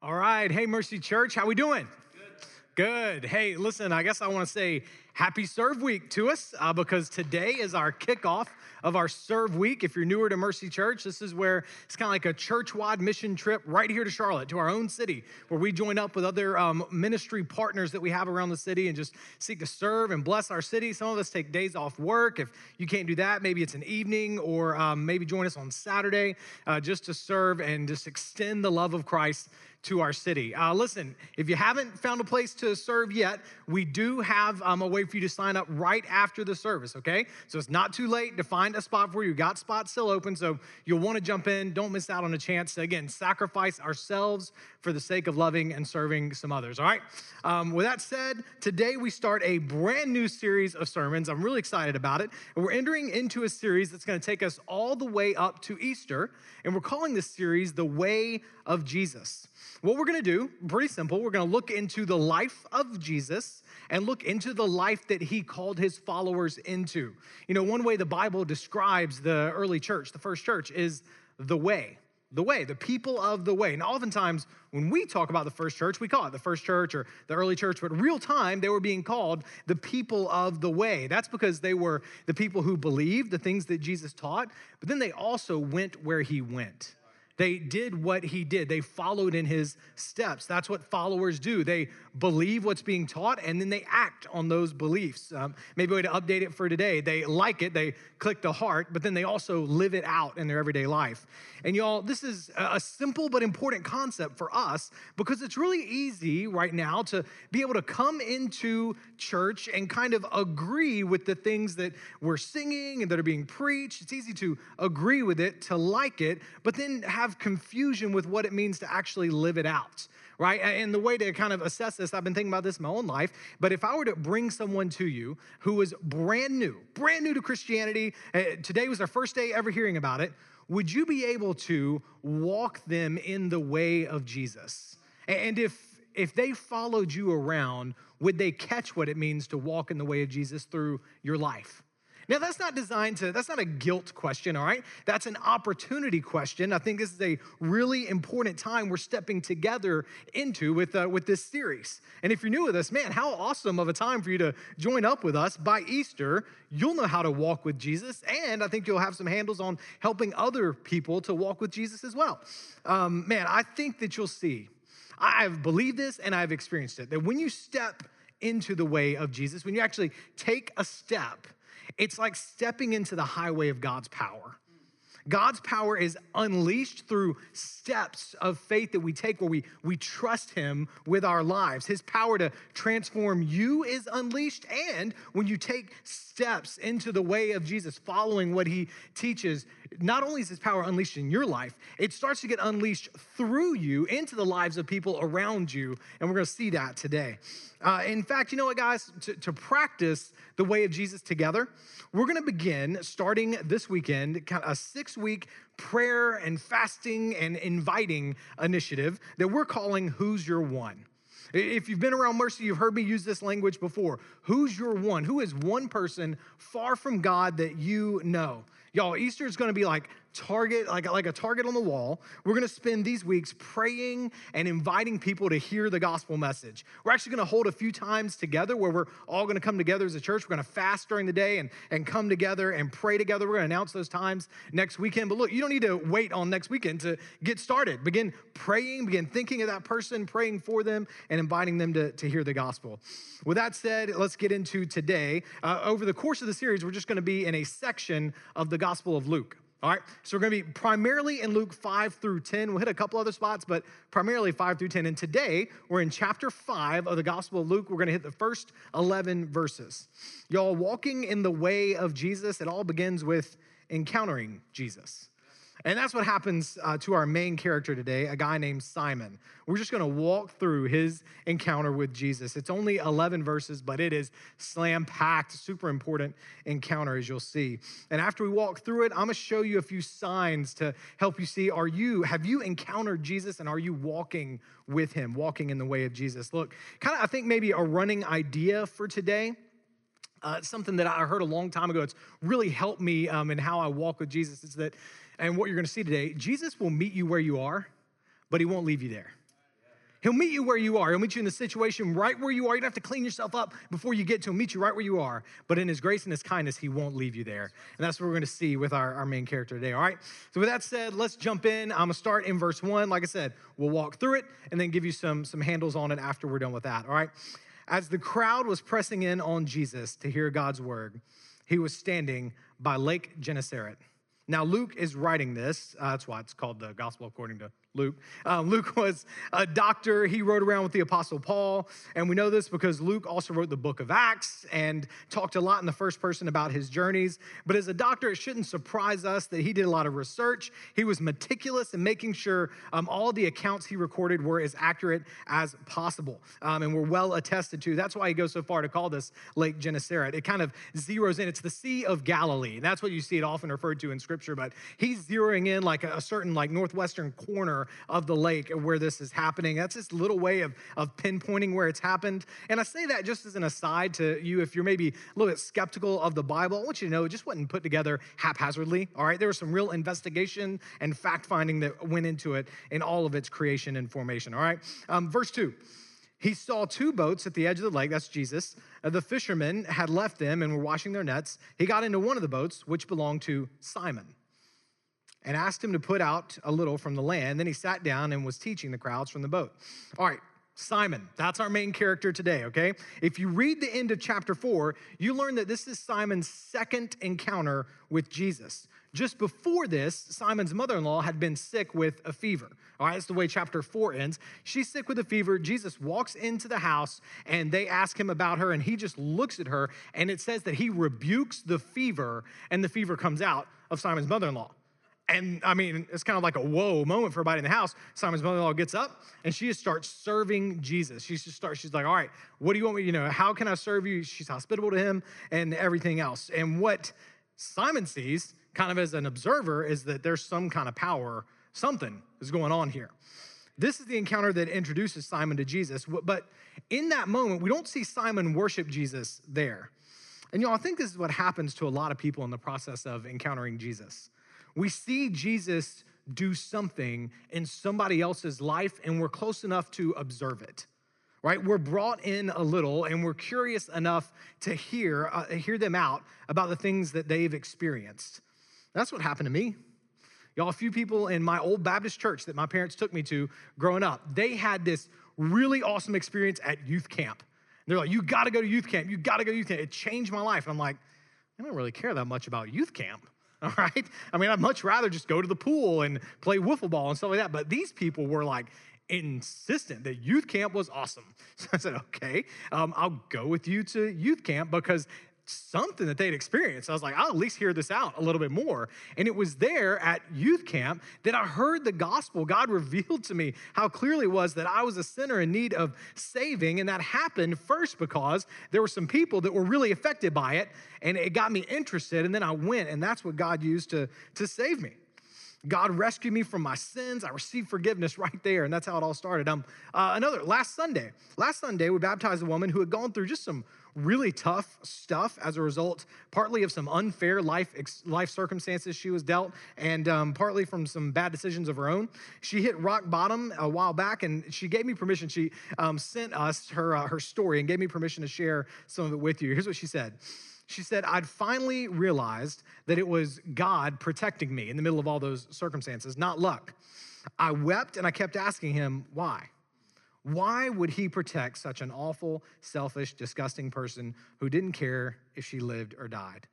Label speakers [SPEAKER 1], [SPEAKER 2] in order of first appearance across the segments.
[SPEAKER 1] All right. Hey, Mercy Church, how we doing? Good. Hey, listen, I guess I want to say happy Serve Week to us uh, because today is our kickoff of our Serve Week. If you're newer to Mercy Church, this is where it's kind of like a church wide mission trip right here to Charlotte, to our own city, where we join up with other um, ministry partners that we have around the city and just seek to serve and bless our city. Some of us take days off work. If you can't do that, maybe it's an evening or um, maybe join us on Saturday uh, just to serve and just extend the love of Christ to our city. Uh, listen, if you haven't found a place to serve yet, we do have um, a way for you to sign up right after the service, okay? So it's not too late to find a spot for you. Got spots still open, so you'll want to jump in. Don't miss out on a chance to, again, sacrifice ourselves for the sake of loving and serving some others, all right? Um, with that said, today we start a brand new series of sermons. I'm really excited about it. And we're entering into a series that's going to take us all the way up to Easter, and we're calling this series The Way of Jesus. What we're gonna do, pretty simple, we're gonna look into the life of Jesus and look into the life that he called his followers into. You know, one way the Bible describes the early church, the first church, is the way. The way, the people of the way. And oftentimes, when we talk about the first church, we call it the first church or the early church, but real time, they were being called the people of the way. That's because they were the people who believed the things that Jesus taught, but then they also went where he went. They did what he did. They followed in his steps. That's what followers do. They believe what's being taught and then they act on those beliefs. Um, maybe a way to update it for today. They like it, they click the heart, but then they also live it out in their everyday life. And y'all, this is a simple but important concept for us because it's really easy right now to be able to come into church and kind of agree with the things that we're singing and that are being preached. It's easy to agree with it, to like it, but then have confusion with what it means to actually live it out right? And the way to kind of assess this, I've been thinking about this in my own life, but if I were to bring someone to you who was brand new, brand new to Christianity, uh, today was their first day ever hearing about it, would you be able to walk them in the way of Jesus? And if if they followed you around, would they catch what it means to walk in the way of Jesus through your life? Now, that's not designed to, that's not a guilt question, all right? That's an opportunity question. I think this is a really important time we're stepping together into with, uh, with this series. And if you're new with us, man, how awesome of a time for you to join up with us. By Easter, you'll know how to walk with Jesus, and I think you'll have some handles on helping other people to walk with Jesus as well. Um, man, I think that you'll see. I've believed this and I've experienced it that when you step into the way of Jesus, when you actually take a step, it's like stepping into the highway of God's power. God's power is unleashed through steps of faith that we take where we, we trust Him with our lives. His power to transform you is unleashed. And when you take steps into the way of Jesus, following what He teaches, not only is this power unleashed in your life, it starts to get unleashed through you into the lives of people around you. And we're going to see that today. Uh, in fact, you know what, guys? To, to practice the way of Jesus together, we're going to begin starting this weekend a six week prayer and fasting and inviting initiative that we're calling Who's Your One? If you've been around Mercy, you've heard me use this language before. Who's your one? Who is one person far from God that you know? Y'all, Easter is going to be like target, like, like a target on the wall. We're going to spend these weeks praying and inviting people to hear the gospel message. We're actually going to hold a few times together where we're all going to come together as a church. We're going to fast during the day and, and come together and pray together. We're going to announce those times next weekend. But look, you don't need to wait on next weekend to get started. Begin praying, begin thinking of that person, praying for them, and inviting them to, to hear the gospel. With that said, let's get into today. Uh, over the course of the series, we're just going to be in a section of the Gospel of Luke. All right, so we're going to be primarily in Luke 5 through 10. We'll hit a couple other spots, but primarily 5 through 10. And today we're in chapter 5 of the Gospel of Luke. We're going to hit the first 11 verses. Y'all, walking in the way of Jesus, it all begins with encountering Jesus. And that's what happens uh, to our main character today, a guy named Simon. We're just going to walk through his encounter with Jesus. It's only 11 verses, but it is slam packed, super important encounter, as you'll see. And after we walk through it, I'm going to show you a few signs to help you see are you, have you encountered Jesus and are you walking with him, walking in the way of Jesus? Look, kind of, I think maybe a running idea for today. Uh, something that I heard a long time ago. It's really helped me um, in how I walk with Jesus. Is that and what you're going to see today, Jesus will meet you where you are, but he won't leave you there. He'll meet you where you are. He'll meet you in the situation right where you are. You don't have to clean yourself up before you get to him. Meet you right where you are. But in his grace and his kindness, he won't leave you there. And that's what we're going to see with our, our main character today. All right. So with that said, let's jump in. I'm gonna start in verse one. Like I said, we'll walk through it and then give you some, some handles on it after we're done with that. All right. As the crowd was pressing in on Jesus to hear God's word, he was standing by Lake Gennesaret. Now, Luke is writing this. Uh, that's why it's called the Gospel according to Luke. Um, Luke was a doctor. He rode around with the Apostle Paul. And we know this because Luke also wrote the book of Acts and talked a lot in the first person about his journeys. But as a doctor, it shouldn't surprise us that he did a lot of research. He was meticulous in making sure um, all the accounts he recorded were as accurate as possible um, and were well attested to. That's why he goes so far to call this Lake Gennesaret. It kind of zeroes in. It's the Sea of Galilee. That's what you see it often referred to in Scripture. But he's zeroing in like a, a certain like northwestern corner of the lake where this is happening. That's this little way of, of pinpointing where it's happened. And I say that just as an aside to you, if you're maybe a little bit skeptical of the Bible, I want you to know it just wasn't put together haphazardly. All right, there was some real investigation and fact finding that went into it in all of its creation and formation. All right, um, verse two. He saw two boats at the edge of the lake. That's Jesus. The fishermen had left them and were washing their nets. He got into one of the boats, which belonged to Simon and asked him to put out a little from the land. Then he sat down and was teaching the crowds from the boat. All right, Simon, that's our main character today, okay? If you read the end of chapter four, you learn that this is Simon's second encounter with Jesus. Just before this, Simon's mother in law had been sick with a fever. All right, that's the way chapter four ends. She's sick with a fever. Jesus walks into the house and they ask him about her, and he just looks at her, and it says that he rebukes the fever, and the fever comes out of Simon's mother in law. And I mean, it's kind of like a whoa moment for everybody in the house. Simon's mother-in-law gets up and she just starts serving Jesus. She just starts, she's like, all right, what do you want me, you know, how can I serve you? She's hospitable to him and everything else. And what Simon sees, kind of as an observer, is that there's some kind of power, something is going on here. This is the encounter that introduces Simon to Jesus. But in that moment, we don't see Simon worship Jesus there. And know, I think this is what happens to a lot of people in the process of encountering Jesus we see Jesus do something in somebody else's life and we're close enough to observe it right? We're brought in a little and we're curious enough to hear uh, hear them out about the things that they've experienced. That's what happened to me. Y'all a few people in my old baptist church that my parents took me to growing up they had this really awesome experience at youth camp. They're like you got to go to youth camp. You got to go to youth camp. It changed my life. And i'm like i don't really care that much about youth camp all right? I mean, I'd much rather just go to the pool and play wiffle ball and stuff like that. But these people were like insistent that youth camp was awesome. So I said, okay, um, I'll go with you to youth camp because something that they'd experienced. I was like, I'll at least hear this out a little bit more. And it was there at youth camp that I heard the gospel. God revealed to me how clearly it was that I was a sinner in need of saving. And that happened first because there were some people that were really affected by it. And it got me interested. And then I went, and that's what God used to, to save me. God rescued me from my sins. I received forgiveness right there, and that's how it all started. Um, uh, another last Sunday, last Sunday we baptized a woman who had gone through just some really tough stuff as a result, partly of some unfair life life circumstances she was dealt, and um, partly from some bad decisions of her own. She hit rock bottom a while back, and she gave me permission. She um, sent us her uh, her story and gave me permission to share some of it with you. Here's what she said. She said, I'd finally realized that it was God protecting me in the middle of all those circumstances, not luck. I wept and I kept asking him, why? Why would he protect such an awful, selfish, disgusting person who didn't care if she lived or died?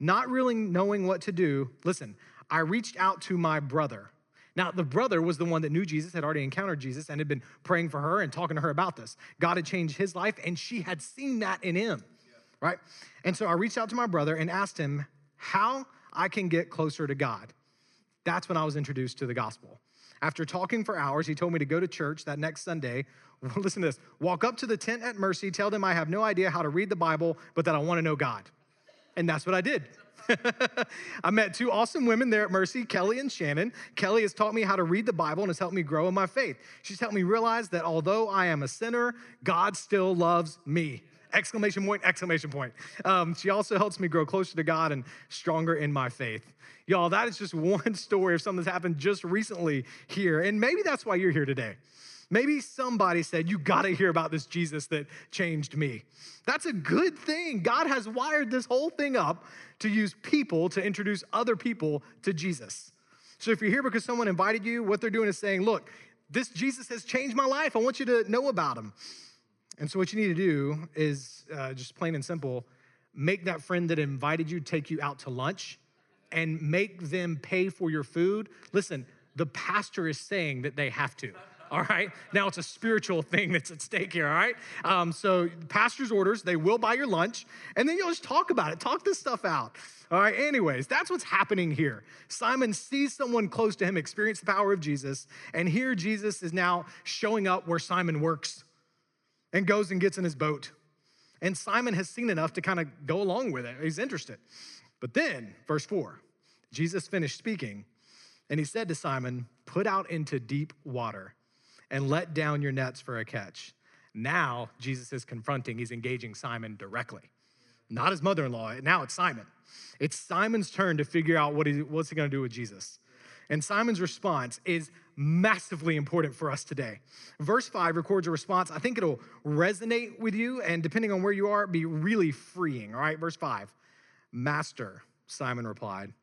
[SPEAKER 1] Not really knowing what to do, listen, I reached out to my brother. Now, the brother was the one that knew Jesus, had already encountered Jesus, and had been praying for her and talking to her about this. God had changed his life, and she had seen that in him, right? And so I reached out to my brother and asked him how I can get closer to God. That's when I was introduced to the gospel. After talking for hours, he told me to go to church that next Sunday. Listen to this walk up to the tent at Mercy, tell them I have no idea how to read the Bible, but that I want to know God. And that's what I did. I met two awesome women there at Mercy, Kelly and Shannon. Kelly has taught me how to read the Bible and has helped me grow in my faith. She's helped me realize that although I am a sinner, God still loves me. Exclamation point, exclamation point. Um, she also helps me grow closer to God and stronger in my faith. Y'all, that is just one story of something that's happened just recently here. And maybe that's why you're here today. Maybe somebody said, You got to hear about this Jesus that changed me. That's a good thing. God has wired this whole thing up to use people to introduce other people to Jesus. So if you're here because someone invited you, what they're doing is saying, Look, this Jesus has changed my life. I want you to know about him. And so, what you need to do is uh, just plain and simple make that friend that invited you take you out to lunch and make them pay for your food. Listen, the pastor is saying that they have to. All right. Now it's a spiritual thing that's at stake here. All right. Um, so pastor's orders, they will buy your lunch, and then you'll just talk about it. Talk this stuff out. All right. Anyways, that's what's happening here. Simon sees someone close to him experience the power of Jesus, and here Jesus is now showing up where Simon works and goes and gets in his boat. And Simon has seen enough to kind of go along with it. He's interested. But then, verse 4, Jesus finished speaking, and he said to Simon, Put out into deep water and let down your nets for a catch. Now, Jesus is confronting, he's engaging Simon directly. Not his mother in law, now it's Simon. It's Simon's turn to figure out what he, what's he gonna do with Jesus. And Simon's response is massively important for us today. Verse 5 records a response. I think it'll resonate with you, and depending on where you are, be really freeing. All right, verse 5. Master, Simon replied,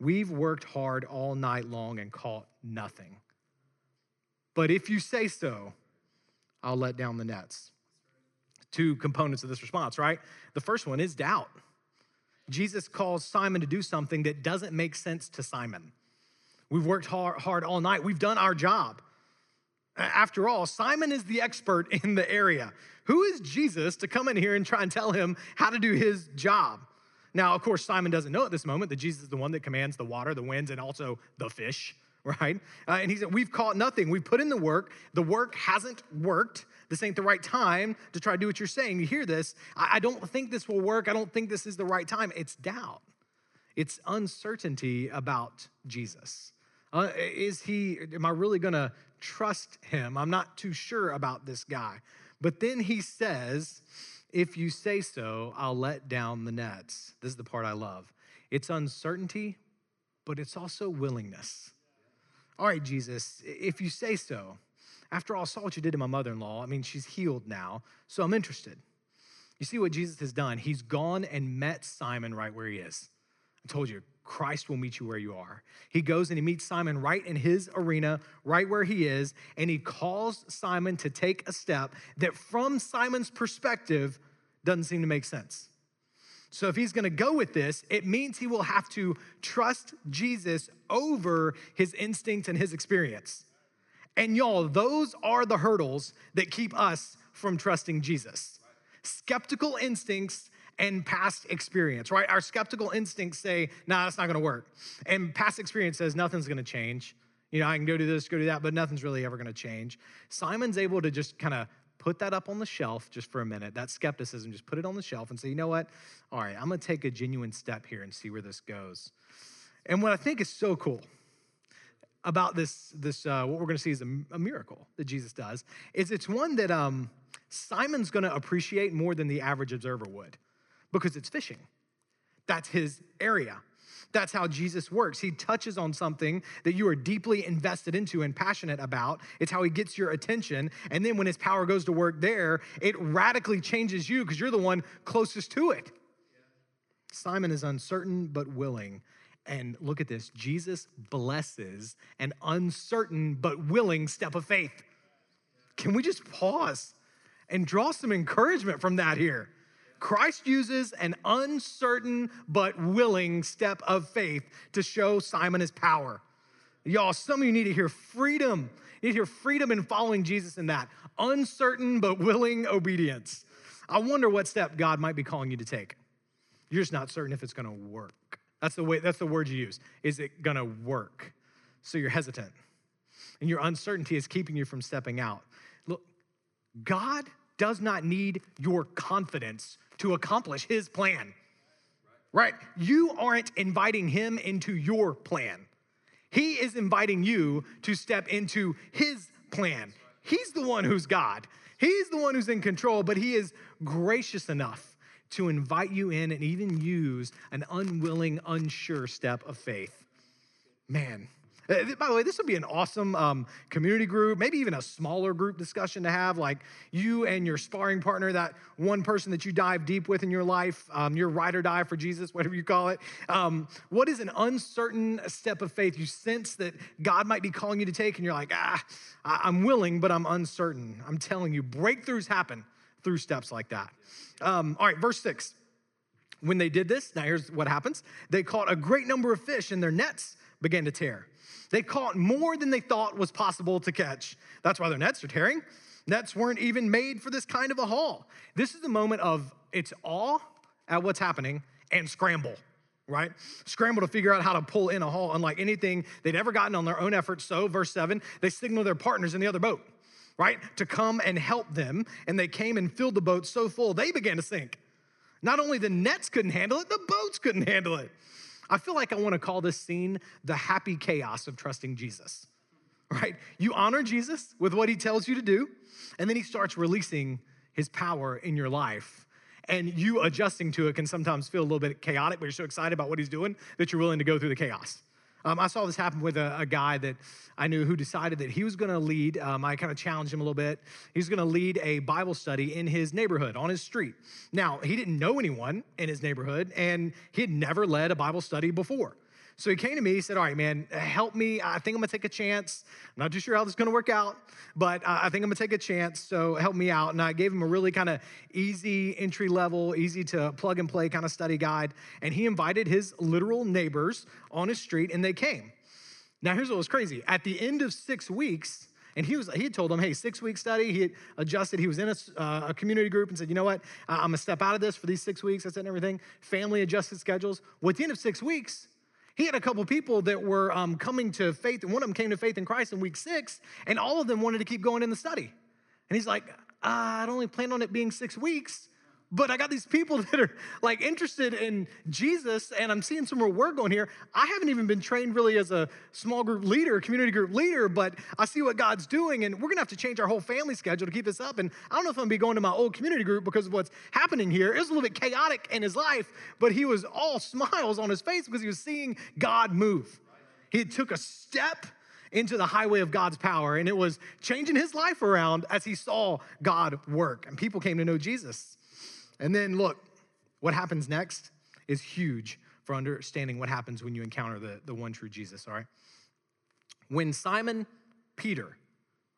[SPEAKER 1] We've worked hard all night long and caught nothing. But if you say so, I'll let down the nets. Two components of this response, right? The first one is doubt. Jesus calls Simon to do something that doesn't make sense to Simon. We've worked hard, hard all night. We've done our job. After all, Simon is the expert in the area. Who is Jesus to come in here and try and tell him how to do his job? Now, of course, Simon doesn't know at this moment that Jesus is the one that commands the water, the winds, and also the fish, right? Uh, and he said, We've caught nothing. We've put in the work. The work hasn't worked. This ain't the right time to try to do what you're saying. You hear this. I, I don't think this will work. I don't think this is the right time. It's doubt, it's uncertainty about Jesus. Uh, is he, am I really gonna trust him? I'm not too sure about this guy. But then he says, If you say so, I'll let down the nets. This is the part I love. It's uncertainty, but it's also willingness. All right, Jesus, if you say so. After all, I saw what you did to my mother in law. I mean, she's healed now, so I'm interested. You see what Jesus has done? He's gone and met Simon right where he is. I told you, Christ will meet you where you are. He goes and he meets Simon right in his arena, right where he is, and he calls Simon to take a step that, from Simon's perspective, doesn't seem to make sense. So, if he's gonna go with this, it means he will have to trust Jesus over his instincts and his experience. And y'all, those are the hurdles that keep us from trusting Jesus. Skeptical instincts and past experience, right? Our skeptical instincts say, nah, that's not gonna work. And past experience says nothing's gonna change. You know, I can go do this, go do that, but nothing's really ever gonna change. Simon's able to just kind of put that up on the shelf just for a minute, that skepticism, just put it on the shelf and say, you know what? All right, I'm gonna take a genuine step here and see where this goes. And what I think is so cool about this, this uh, what we're gonna see is a, a, miracle that Jesus does, is it's one that um, Simon's gonna appreciate more than the average observer would because it's fishing. That's his area. That's how Jesus works. He touches on something that you are deeply invested into and passionate about. It's how he gets your attention. And then when his power goes to work there, it radically changes you because you're the one closest to it. Simon is uncertain but willing. And look at this Jesus blesses an uncertain but willing step of faith. Can we just pause and draw some encouragement from that here? Christ uses an uncertain but willing step of faith to show Simon his power. Y'all, some of you need to hear freedom. You need to hear freedom in following Jesus in that uncertain but willing obedience. I wonder what step God might be calling you to take. You're just not certain if it's gonna work. That's the way, that's the word you use. Is it gonna work? So you're hesitant. And your uncertainty is keeping you from stepping out. Look, God does not need your confidence to accomplish his plan. Right? You aren't inviting him into your plan. He is inviting you to step into his plan. He's the one who's God. He's the one who's in control, but he is gracious enough to invite you in and even use an unwilling, unsure step of faith. Man, by the way, this would be an awesome um, community group, maybe even a smaller group discussion to have, like you and your sparring partner, that one person that you dive deep with in your life, um, your ride or die for Jesus, whatever you call it. Um, what is an uncertain step of faith you sense that God might be calling you to take, and you're like, ah, I'm willing, but I'm uncertain. I'm telling you, breakthroughs happen through steps like that. Um, all right, verse six. When they did this, now here's what happens. They caught a great number of fish, in their nets began to tear. They caught more than they thought was possible to catch. That's why their nets are tearing. Nets weren't even made for this kind of a haul. This is the moment of it's awe at what's happening and scramble, right? Scramble to figure out how to pull in a haul, unlike anything they'd ever gotten on their own efforts. So, verse seven, they signal their partners in the other boat, right, to come and help them. And they came and filled the boat so full they began to sink. Not only the nets couldn't handle it, the boats couldn't handle it. I feel like I want to call this scene the happy chaos of trusting Jesus, right? You honor Jesus with what he tells you to do, and then he starts releasing his power in your life. And you adjusting to it can sometimes feel a little bit chaotic, but you're so excited about what he's doing that you're willing to go through the chaos. Um, I saw this happen with a, a, guy that I knew who decided that he was going to lead. Um, I kind of challenged him a little bit. He's going to lead a Bible study in his neighborhood, on his street. Now, he didn't know anyone in his neighborhood, and he had never led a Bible study before. So he came to me, he said, All right, man, help me. I think I'm gonna take a chance. I'm not too sure how this is gonna work out, but I think I'm gonna take a chance. So help me out. And I gave him a really kind of easy entry level, easy to plug and play kind of study guide. And he invited his literal neighbors on his street, and they came. Now, here's what was crazy. At the end of six weeks, and he was he had told them, hey, six week study. He had adjusted. He was in a, uh, a community group and said, you know what, I'm gonna step out of this for these six weeks. I said everything. Family adjusted schedules. Well, at the end of six weeks, he had a couple people that were um, coming to faith, and one of them came to faith in Christ in week six, and all of them wanted to keep going in the study. And he's like, I'd only planned on it being six weeks, but I got these people that are like interested in Jesus, and I'm seeing some more work going here. I haven't even been trained really as a small group leader, community group leader, but I see what God's doing, and we're gonna have to change our whole family schedule to keep this up. And I don't know if I'm gonna be going to my old community group because of what's happening here. It was a little bit chaotic in his life, but he was all smiles on his face because he was seeing God move. He took a step into the highway of God's power, and it was changing his life around as he saw God work. And people came to know Jesus. And then look, what happens next is huge for understanding what happens when you encounter the, the one true Jesus, all right? When Simon Peter,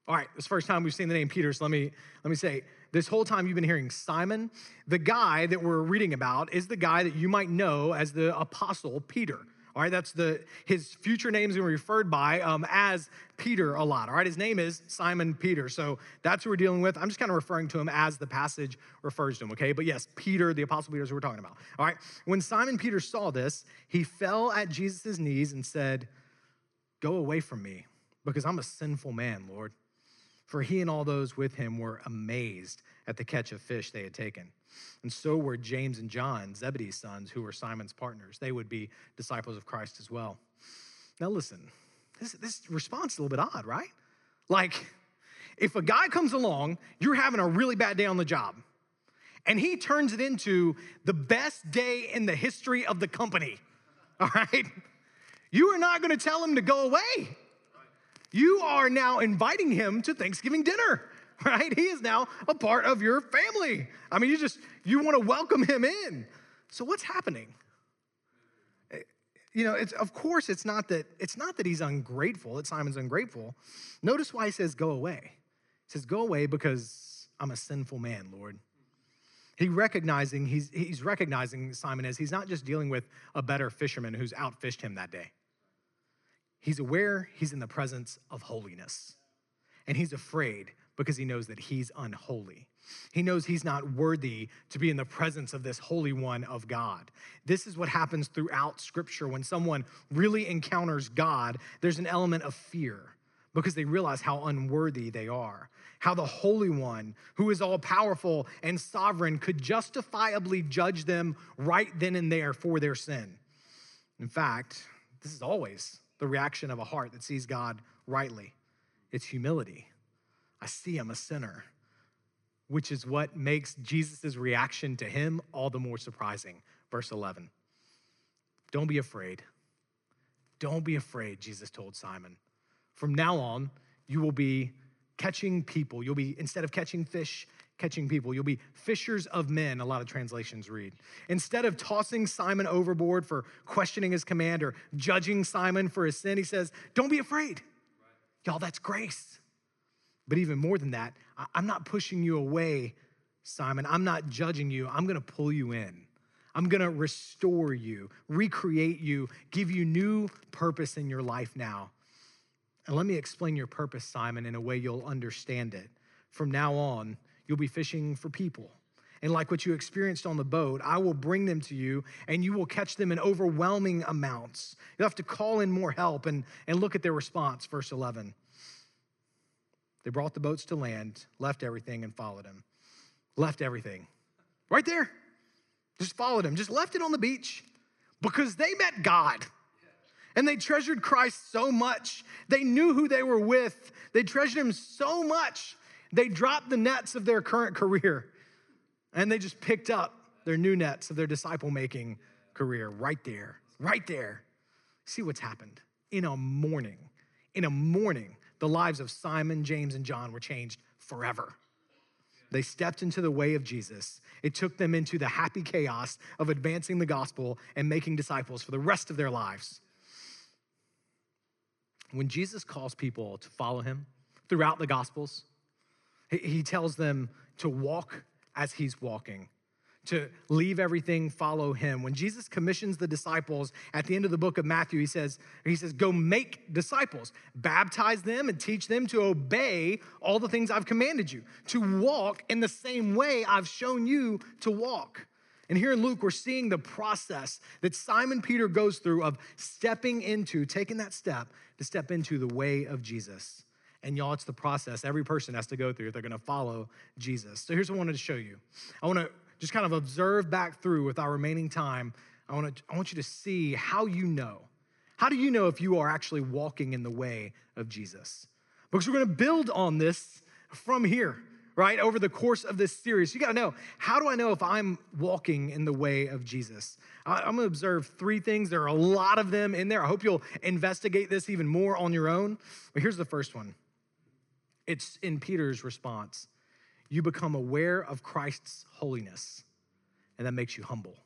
[SPEAKER 1] all right, this first time we've seen the name Peter, so let me let me say, this whole time you've been hearing Simon, the guy that we're reading about is the guy that you might know as the apostle Peter. All right, that's the his future name is referred by um, as Peter a lot. All right, his name is Simon Peter. So that's who we're dealing with. I'm just kind of referring to him as the passage refers to him, okay? But yes, Peter, the apostle Peter is who we're talking about. All right, when Simon Peter saw this, he fell at Jesus' knees and said, Go away from me, because I'm a sinful man, Lord. For he and all those with him were amazed at the catch of fish they had taken. And so were James and John, Zebedee's sons, who were Simon's partners. They would be disciples of Christ as well. Now, listen, this, this response is a little bit odd, right? Like, if a guy comes along, you're having a really bad day on the job, and he turns it into the best day in the history of the company, all right? You are not gonna tell him to go away. You are now inviting him to Thanksgiving dinner. right? He is now a part of your family. I mean, you just, you want to welcome him in. So what's happening? Eh, you know, it's of course it's not that it's not that he's ungrateful, that Simon's ungrateful. Notice why he says go away. He says, Go away because I'm a sinful man, Lord. He recognizing he's, he's recognizing Simon as he's not just dealing with a better fisherman who's outfished him that day. He's aware he's in the presence of holiness. And he's afraid because he knows that he's unholy. He knows he's not worthy to be in the presence of this Holy One of God. This is what happens throughout Scripture. When someone really encounters God, there's an element of fear because they realize how unworthy they are. How the Holy One, who is all powerful and sovereign, could justifiably judge them right then and there for their sin. In fact, this is always the reaction of a heart that sees God rightly it's humility. I see I'm a sinner which is what makes Jesus' reaction to him all the more surprising. Verse 11 Don't be afraid. Don't be afraid, Jesus told Simon. From now on, you will be catching people. You'll be, instead of catching fish, catching people. You'll be fishers of men, a lot of translations read. Instead of tossing Simon overboard for questioning his command or judging Simon for his sin, he says, Don't be afraid. Y'all, that's grace. But even more than that, I'm not pushing you away, Simon. I'm not judging you. I'm going to pull you in. I'm going to restore you, recreate you, give you new purpose in your life now. And let me explain your purpose, Simon, in a way you'll understand it. From now on, you'll be fishing for people. And like what you experienced on the boat, I will bring them to you and you will catch them in overwhelming amounts. You'll have to call in more help and, and look at their response, verse 11. They brought the boats to land, left everything, and followed him. Left everything. Right there. Just followed him, just left it on the beach because they met God. And they treasured Christ so much. They knew who they were with. They treasured him so much. They dropped the nets of their current career and they just picked up their new nets of their disciple making career right there, right there. See what's happened in a morning. In a morning, the lives of Simon, James, and John were changed forever. They stepped into the way of Jesus. It took them into the happy chaos of advancing the gospel and making disciples for the rest of their lives. When Jesus calls people to follow him throughout the gospels, he tells them to walk as he's walking to leave everything, follow him. When Jesus commissions the disciples at the end of the book of Matthew, he says, he says, go make disciples, baptize them and teach them to obey all the things I've commanded you, to walk in the same way I've shown you to walk. And here in Luke, we're seeing the process that Simon Peter goes through of stepping into, taking that step to step into the way of Jesus. And y'all, it's the process every person has to go through if they're gonna follow Jesus. So here's what I wanted to show you. I wanna just kind of observe back through with our remaining time, I want, to, I want you to see how you know. How do you know if you are actually walking in the way of Jesus? Because we're going to build on this from here, right? Over the course of this series. You got to know how do I know if I'm walking in the way of Jesus? I'm going to observe three things. There are a lot of them in there. I hope you'll investigate this even more on your own. But here's the first one it's in Peter's response you become aware of Christ's holiness, and that makes you humble.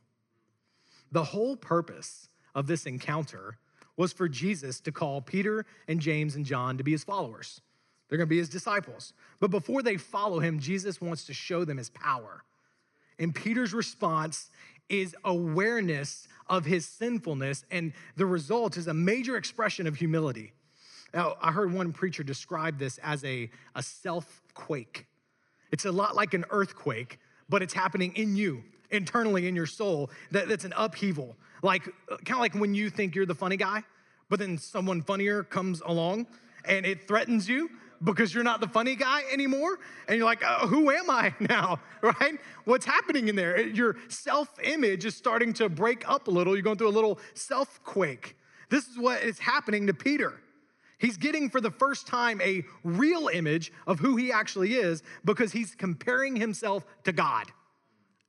[SPEAKER 1] The whole purpose of this encounter was for Jesus to call Peter and James and John to be his followers. They're gonna be his disciples. But before they follow him, Jesus wants to show them his power. And Peter's response is awareness of his sinfulness, and the result is a major expression of humility. Now, I heard one preacher describe this as a, a self quake. It's a lot like an earthquake, but it's happening in you, internally in your soul. That, that's an upheaval. Like, uh, kind of like when you think you're the funny guy, but then someone funnier comes along and it threatens you because you're not the funny guy anymore. And you're like, oh, who am I now? Right? What's happening in there? Your self image is starting to break up a little. You're going through a little self quake. This is what is happening to Peter. He's getting for the first time a real image of who he actually is because he's comparing himself to God.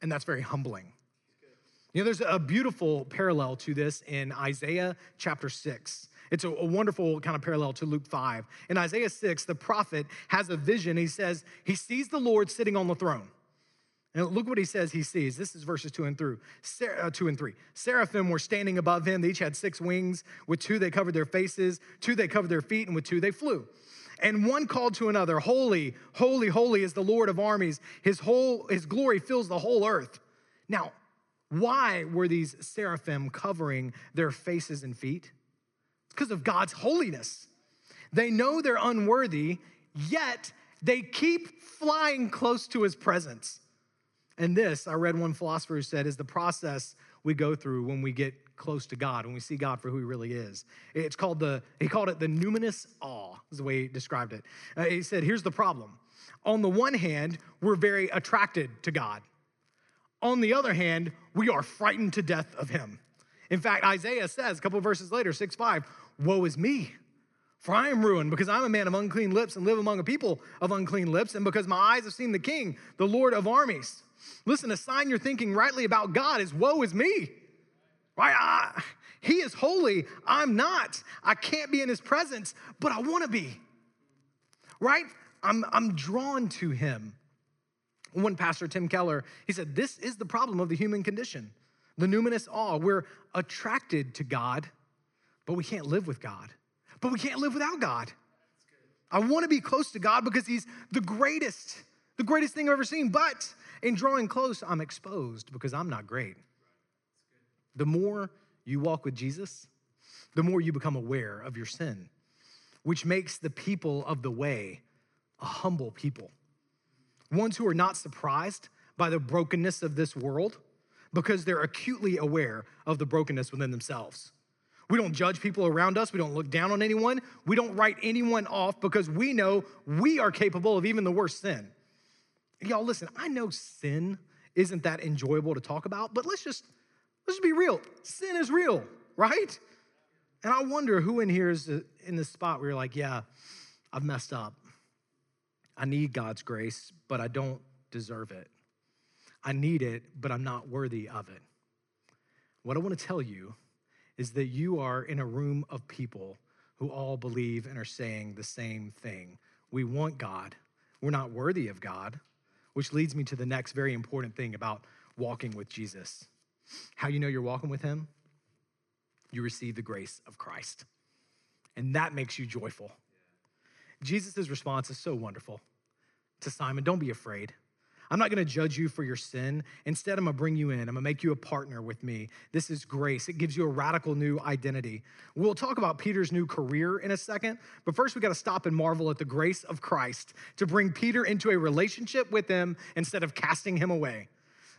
[SPEAKER 1] And that's very humbling. You know, there's a beautiful parallel to this in Isaiah chapter 6. It's a, wonderful kind of parallel to Luke 5. In Isaiah 6, the prophet has a vision. He says, he sees the Lord sitting on the throne. And look what he says he sees. This is verses two and through uh, two and three. Seraphim were standing above him. They each had six wings. With two they covered their faces, two they covered their feet, and with two they flew. And one called to another, Holy, holy, holy is the Lord of armies. His whole his glory fills the whole earth. Now, why were these seraphim covering their faces and feet? It's because of God's holiness. They know they're unworthy, yet they keep flying close to his presence. And this, I read one philosopher who said, is the process we go through when we get close to God, when we see God for who he really is. It's called the, he called it the numinous awe, is the way he described it. Uh, he said, here's the problem. On the one hand, we're very attracted to God. On the other hand, we are frightened to death of him. In fact, Isaiah says a couple verses later, 6 5, Woe is me, for I am ruined because I'm a man of unclean lips and live among a people of unclean lips, and because my eyes have seen the King, the Lord of armies. Listen, a sign you're thinking rightly about God is woe is me. Right? I, he is holy. I'm not. I can't be in his presence, but I want to be. Right? I'm, I'm drawn to him. One pastor, Tim Keller, he said, This is the problem of the human condition the numinous awe. We're attracted to God, but we can't live with God. But we can't live without God. I want to be close to God because He's the greatest, the greatest thing I've ever seen. But in drawing close, I'm exposed because I'm not great. The more you walk with Jesus, the more you become aware of your sin, which makes the people of the way a humble people. Ones who are not surprised by the brokenness of this world because they're acutely aware of the brokenness within themselves. We don't judge people around us. We don't look down on anyone. We don't write anyone off because we know we are capable of even the worst sin. Y'all, listen, I know sin isn't that enjoyable to talk about, but let's just let's just be real. Sin is real, right? And I wonder who in here is in this spot where you're like, yeah, I've messed up. I need God's grace, but I don't deserve it. I need it, but I'm not worthy of it. What I want to tell you is that you are in a room of people who all believe and are saying the same thing. We want God. We're not worthy of God, which leads me to the next very important thing about walking with Jesus. How you know you're walking with Him? You receive the grace of Christ. And that makes you joyful. Jesus' response is so wonderful to Simon Don't be afraid. I'm not gonna judge you for your sin. Instead, I'm gonna bring you in. I'm gonna make you a partner with me. This is grace. It gives you a radical new identity. We'll talk about Peter's new career in a second, but first we gotta stop and marvel at the grace of Christ to bring Peter into a relationship with him instead of casting him away.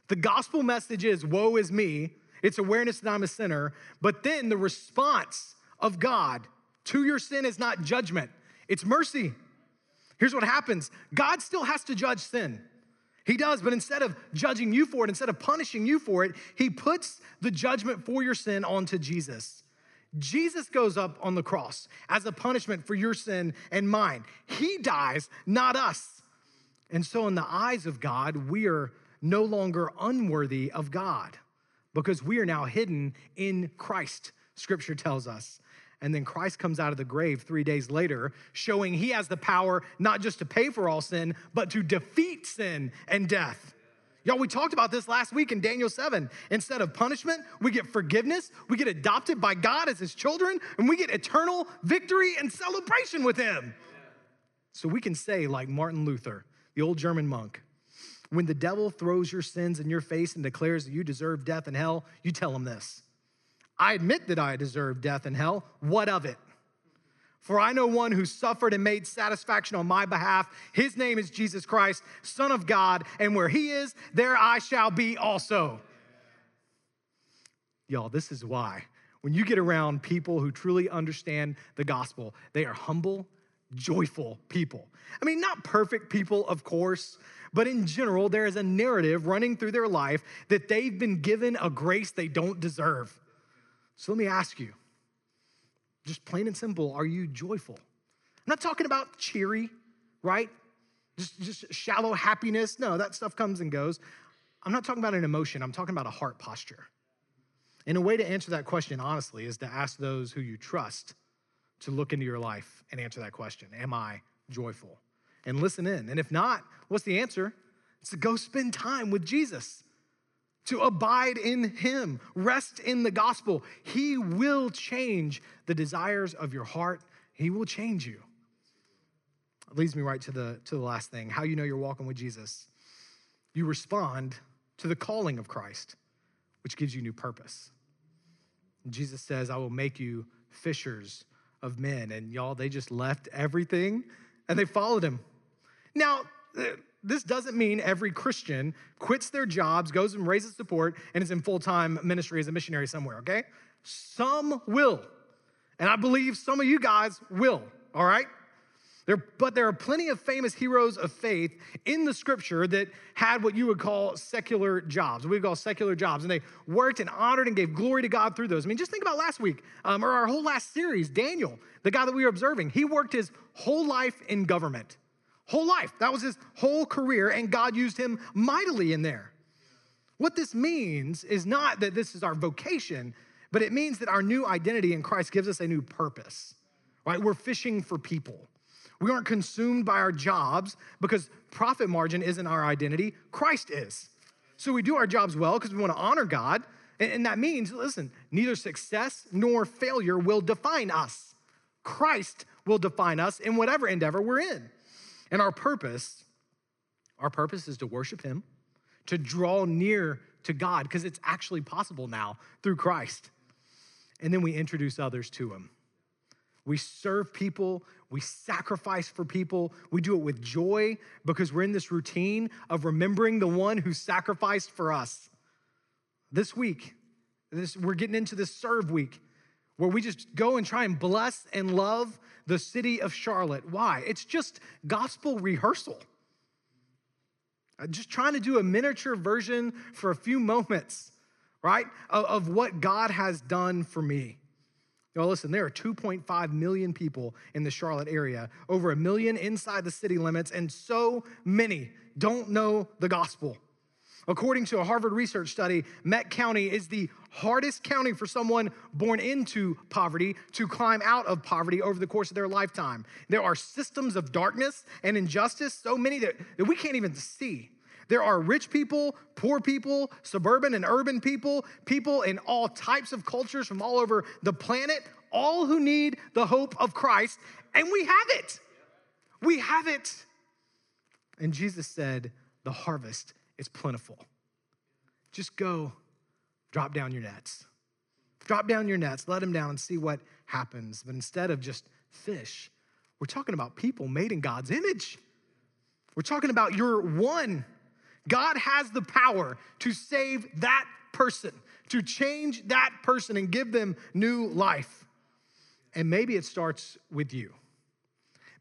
[SPEAKER 1] The gospel message is woe is me, it's awareness that I'm a sinner, but then the response of God to your sin is not judgment, it's mercy. Here's what happens God still has to judge sin. He does, but instead of judging you for it, instead of punishing you for it, he puts the judgment for your sin onto Jesus. Jesus goes up on the cross as a punishment for your sin and mine. He dies, not us. And so, in the eyes of God, we are no longer unworthy of God because we are now hidden in Christ, scripture tells us. And then Christ comes out of the grave three days later, showing he has the power not just to pay for all sin, but to defeat sin and death. Y'all, we talked about this last week in Daniel 7. Instead of punishment, we get forgiveness, we get adopted by God as his children, and we get eternal victory and celebration with him. So we can say, like Martin Luther, the old German monk, when the devil throws your sins in your face and declares that you deserve death and hell, you tell him this I admit that I deserve death and hell. What of it? For I know one who suffered and made satisfaction on my behalf. His name is Jesus Christ, Son of God, and where he is, there I shall be also. Y'all, this is why. When you get around people who truly understand the gospel, they are humble, joyful people. I mean, not perfect people, of course, but in general, there is a narrative running through their life that they've been given a grace they don't deserve. So let me ask you, just plain and simple, are you joyful? I'm not talking about cheery, right? Just, just shallow happiness. No, that stuff comes and goes. I'm not talking about an emotion, I'm talking about a heart posture. And a way to answer that question honestly is to ask those who you trust to look into your life and answer that question Am I joyful? And listen in. And if not, what's the answer? It's to go spend time with Jesus to abide in Him, rest in the gospel. He will change the desires of your heart, He will change you. leads me right to the, to the last thing how you know you're walking with Jesus. You respond to the calling of Christ, which gives you new purpose. Jesus says, I will make you fishers of men. And y'all, they just left everything and they followed him. Now, this doesn't mean every Christian quits their jobs, goes and raises support, and is in full time ministry as a missionary somewhere, okay? Some will. And I believe some of you guys will, all right? There, but there are plenty of famous heroes of faith in the scripture that had what you would call secular jobs, we would call secular jobs, and they worked and honored and gave glory to God through those. I mean, just think about last week um, or our whole last series, Daniel, the guy that we were observing. He worked his whole life in government, whole life. That was his whole career, and God used him mightily in there. What this means is not that this is our vocation, but it means that our new identity in Christ gives us a new purpose, right? We're fishing for people. We aren't consumed by our jobs because profit margin isn't our identity, Christ is. So we do our jobs well because we want to honor God. And that means, listen, neither success nor failure will define us. Christ will define us in whatever endeavor we're in. And our purpose, our purpose is to worship Him, to draw near to God, because it's actually possible now through Christ. And then we introduce others to Him. We serve people, we sacrifice for people, we do it with joy because we're in this routine of remembering the one who sacrificed for us. This week, this, we're getting into this serve week where we just go and try and bless and love the city of Charlotte. Why? It's just gospel rehearsal. Uh, just trying to do a miniature version for a few moments, right, of, of what God has done for me. Now, listen, there are 2.5 million people in the Charlotte area, over a million inside the city limits, and so many don't know the gospel. According to a Harvard research study, Meck County is the hardest county for someone born into poverty to climb out of poverty over the course of their lifetime. There are systems of darkness and injustice, so many that, that we can't even see. There are rich people, poor people, suburban and urban people, people in all types of cultures from all over the planet, all who need the hope of Christ, and we have it. We have it. And Jesus said, The harvest is plentiful. Just go, drop down your nets. Drop down your nets, let them down, and see what happens. But instead of just fish, we're talking about people made in God's image. We're talking about your one God has the power to save that person, to change that person and give them new life. And maybe it starts with you.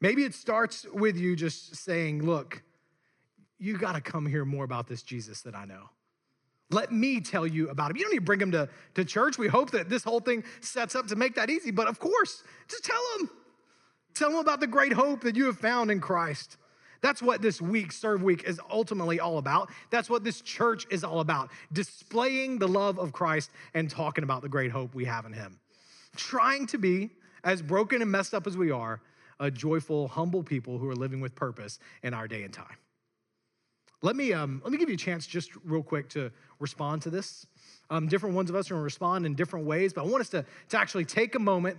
[SPEAKER 1] Maybe it starts with you just saying, Look, you got to come hear more about this Jesus that I know. Let me tell you about him. You don't need to bring him to, to church. We hope that this whole thing sets up to make that easy. But of course, just tell him. Tell him about the great hope that you have found in Christ. That's what this week, Serve Week, is ultimately all about. That's what this church is all about displaying the love of Christ and talking about the great hope we have in Him. Trying to be, as broken and messed up as we are, a joyful, humble people who are living with purpose in our day and time. Let me, um, let me give you a chance just real quick to respond to this. Um, different ones of us are going to respond in different ways, but I want us to, to actually take a moment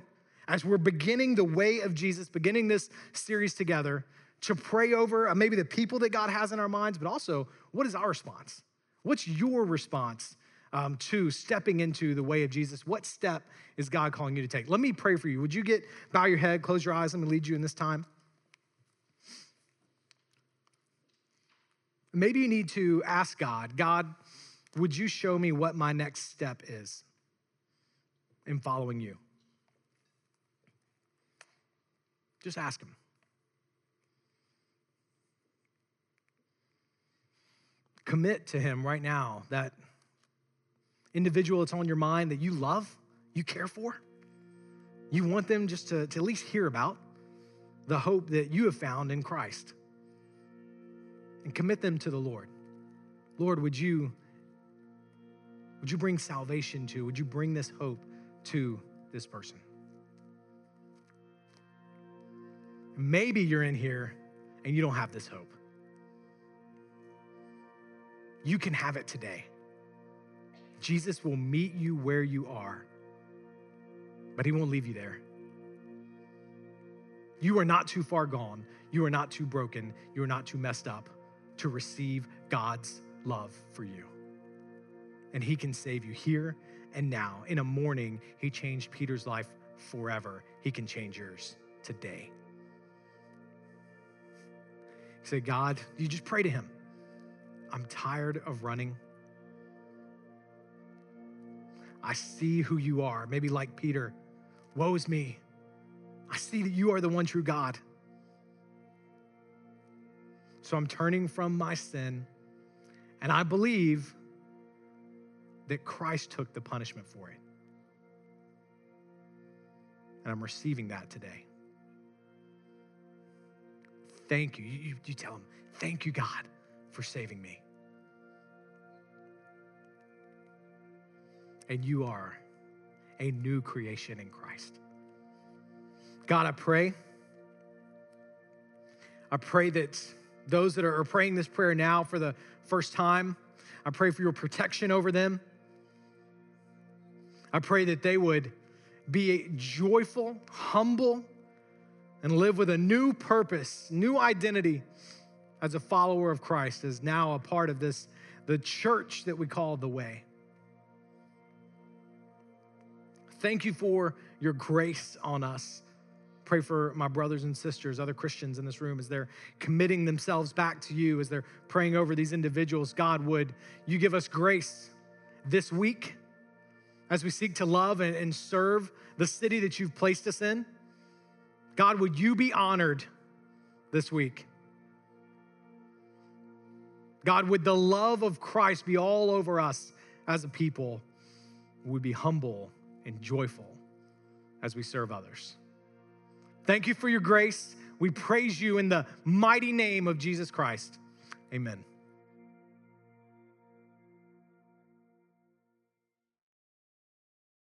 [SPEAKER 1] as we're beginning the way of Jesus, beginning this series together, to pray over uh, maybe the people that God has in our minds, but also what is our response? What's your response um, to stepping into the way of Jesus? What step is God calling you to take? Let me pray for you. Would you get, bow your head, close your eyes, let me lead you in this time. Maybe you need to ask God, God, would you show me what my next step is in following you? Just ask Him. commit to Him right now, that individual that's on your mind that you love, you care for. You want them just to, to at least hear about the hope that you have found in Christ. And commit them to the Lord. Lord, would you would you bring salvation to? Would you bring this hope to this person? Maybe you're in here and you don't have this hope. You can have it today. Jesus will meet you where you are, but he won't leave you there. You are not too far gone. You are not too broken. You are not too messed up to receive God's love for you. And He can save you here and now. In a morning, He changed Peter's life forever. He can change yours today. Say, God, you just pray to Him. I'm tired of running. I see who you are. Maybe like Peter, woe is me. I see that you are the one true God. So I'm turning from my sin, and I believe that Christ took the punishment for it. And I'm receiving that today. Thank you. You, you tell him, thank you, God, for saving me. And you are a new creation in Christ. God, I pray. I pray that those that are praying this prayer now for the first time, I pray for your protection over them. I pray that they would be joyful, humble, and live with a new purpose, new identity as a follower of Christ, as now a part of this, the church that we call the way. Thank you for your grace on us. Pray for my brothers and sisters, other Christians in this room, as they're committing themselves back to you, as they're praying over these individuals. God, would you give us grace this week as we seek to love and, serve the city that you've placed us in? God, would you be honored this week? God, would the love of Christ be all over us as a people? Would be humble and joyful as we serve others. Thank you for your grace. We praise you in the mighty name of Jesus Christ. Amen.